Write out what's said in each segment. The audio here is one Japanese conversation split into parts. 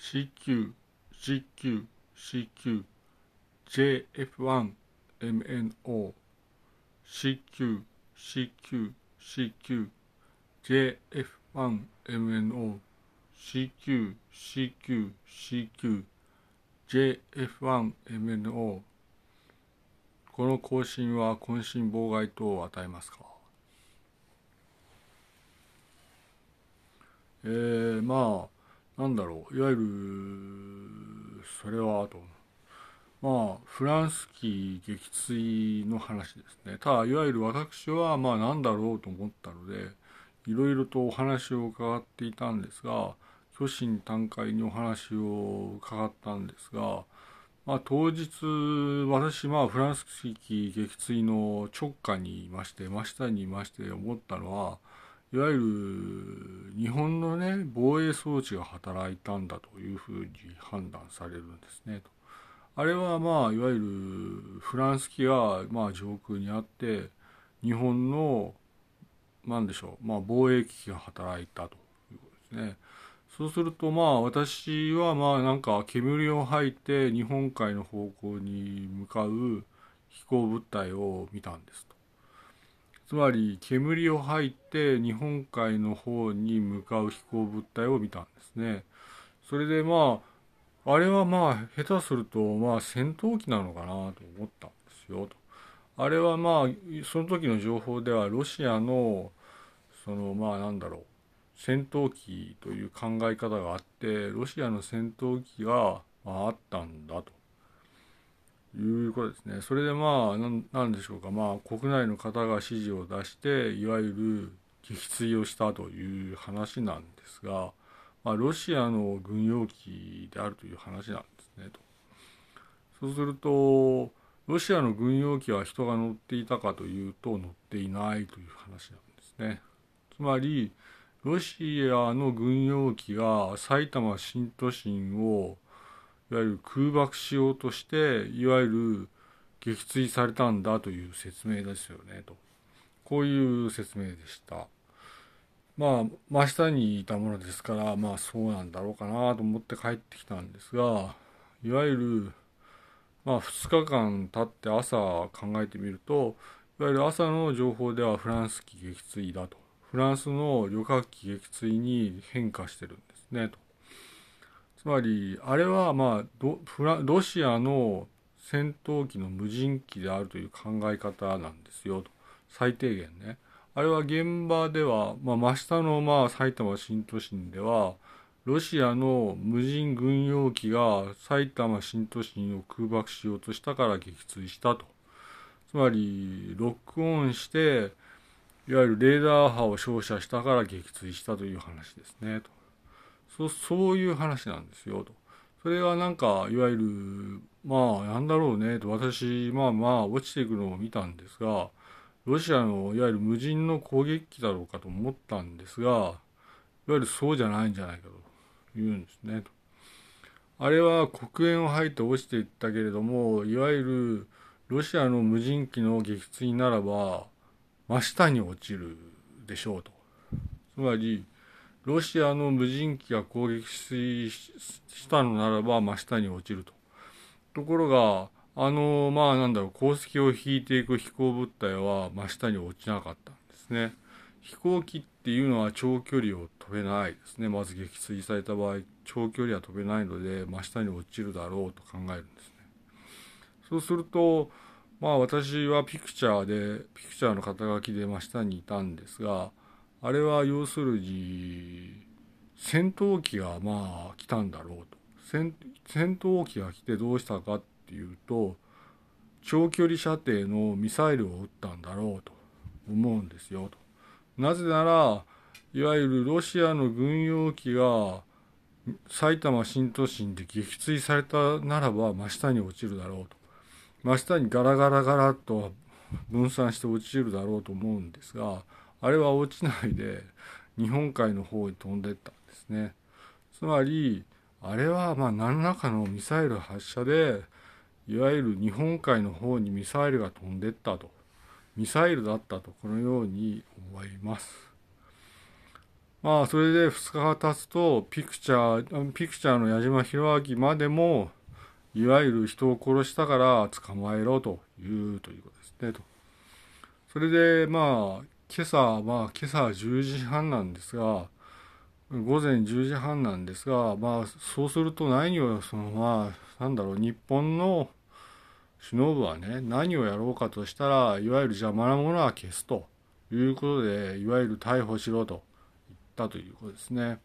CQ、CQ、CQ、JF1、MNO、CQ、CQ、CQ、JF1、MNO、CQ、CQ、CQ、JF1、MNO この更新は渾身妨害等を与えますかえー、まあなんだろういわゆるそれはあとまあフランス機撃墜の話ですね。ただいわゆる私はまあなんだろうと思ったのでいろいろとお話を伺っていたんですが虚心坦懐にお話を伺ったんですが、まあ、当日私まあフランス機撃墜の直下にいまして真下にいまして思ったのはいわゆる日本のね防衛装置が働いたんだというふうに判断されるんですねと。あれはまあいわゆるフランス機がまあ上空にあって日本の何でしょう、まあ、防衛機器が働いたということですね。そうするとまあ私はまあなんか煙を吐いて日本海の方向に向かう飛行物体を見たんです。つまり煙を吐いて日本海の方に向かう飛行物体を見たんですね。それでまああれはまあ下手するとまあ戦闘機なのかなと思ったんですよと。あれはまあその時の情報ではロシアのそのまあなんだろう戦闘機という考え方があってロシアの戦闘機があったんだということですね。それでまあ何でしょうかまあ国内の方が指示を出していわゆる撃墜をしたという話なんですが、まあ、ロシアの軍用機であるという話なんですねと。そうするとロシアの軍用機は人が乗っていたかというと乗っていないという話なんですね。つまりロシアの軍用機が埼玉新都心をいわゆる空爆しようとしていわゆる撃墜されたんだという説明ですよねと。こういう説明でした。まあ真下にいたものですからまあそうなんだろうかなと思って帰ってきたんですがいわゆるまあ2日間経って朝考えてみるといわゆる朝の情報ではフランス機撃墜だと。フランスの旅客機撃墜に変化してるんですねと。つまりあれはまあロシアの戦闘機の無人機であるという考え方なんですよと最低限ね。あれは現場では、まあ、真下のまあ埼玉新都心ではロシアの無人軍用機が埼玉新都心を空爆しようとしたから撃墜したと。つまりロックオンしていわゆるレーダー波を照射したから撃墜したという話ですねとそそういう話なんですよとそれがなんかいわゆるまあなんだろうねと私まあまあ落ちていくのを見たんですがロシアのいわゆる無人の攻撃機だろうかと思ったんですがいわゆるそうじゃないんじゃないかと言うんですねと。あれは黒煙を吐いて落ちていったけれどもいわゆるロシアの無人機の撃墜ならば真下に落ちるでしょうと。つまり、ロシアの無人機が攻撃したのならば真下に落ちると。ところが、あの、まあなんだろう、航跡を引いていく飛行物体は真下に落ちなかったんですね。飛行機っていうのは長距離を飛べないですね。まず撃墜された場合、長距離は飛べないので、真下に落ちるだろうと考えるんですね。そうすると、まあ私はピクチャーでピクチャーの肩書きで真下にいたんですがあれは要するに戦闘機がまあ来たんだろうと戦闘機が来てどうしたかっていうと長距離射程のミサイルを撃ったんだろうと思うんですよと。なぜならいわゆるロシアの軍用機が埼玉新都心で撃墜されたならば真下に落ちるだろうと。真下にガラガラガラと分散して落ちるだろうと思うんですがあれは落ちないで日本海の方に飛んでったんですね。つまりあれはま何らかのミサイル発射でいわゆる日本海の方にミサイルが飛んでったと。ミサイルだったとこのように思います。まあ、それで2日が経つと、ピクチャー、ピクチャーの矢島弘明までも、いわゆる人を殺したから捕まえろというということですね、と。それで、まあ、今朝、まあ、今朝10時半なんですが、午前10時半なんですが、まあ、そうすると何を、その、まあ、なんだろう、日本の首脳部はね、何をやろうかとしたら、いわゆる邪魔なものは消すということで、いわゆる逮捕しろと言ったということですね。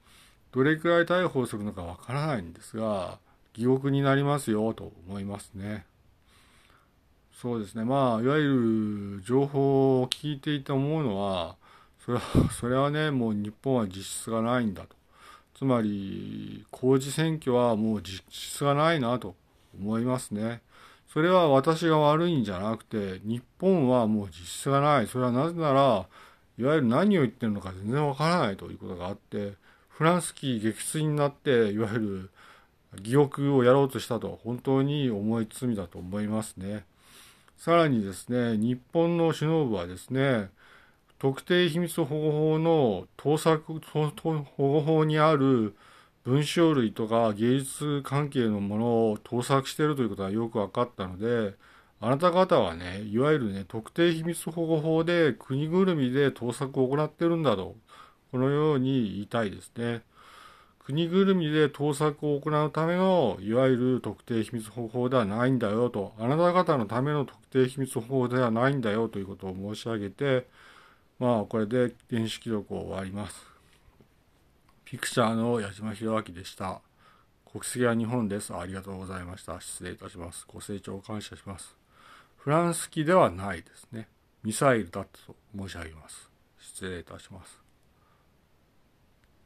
どれくらい逮捕するのかわからないんですが、疑憶になりますよと思いますね。そうですね。まあ、いわゆる情報を聞いていて思うのは、それは、それはね、もう日本は実質がないんだと。つまり、工事選挙はもう実質がないなと思いますね。それは私が悪いんじゃなくて、日本はもう実質がない。それはなぜなら、いわゆる何を言ってるのか全然わからないということがあって、フランス機撃墜になって、いわゆる疑憶をやろうとしたと本当に重い罪だと思いますね。さらにですね、日本の首脳部はですね、特定秘密保護法の盗作保護法にある文章類とか芸術関係のものを盗作しているということがよく分かったので、あなた方はね、いわゆるね、特定秘密保護法で国ぐるみで盗作を行ってるんだと、このように言いたいですね。国ぐるみで盗作を行うための、いわゆる特定秘密保護法ではないんだよと、あなた方のための特定秘密保護法ではないんだよということを申し上げて、まあ、これで電子記録を終わります。ピクチャーの矢島弘明でした。国籍は日本です。ありがとうございました。失礼いたします。ご清聴感謝します。フランス機ではないですね。ミサイルだったと申し上げます。失礼いたします。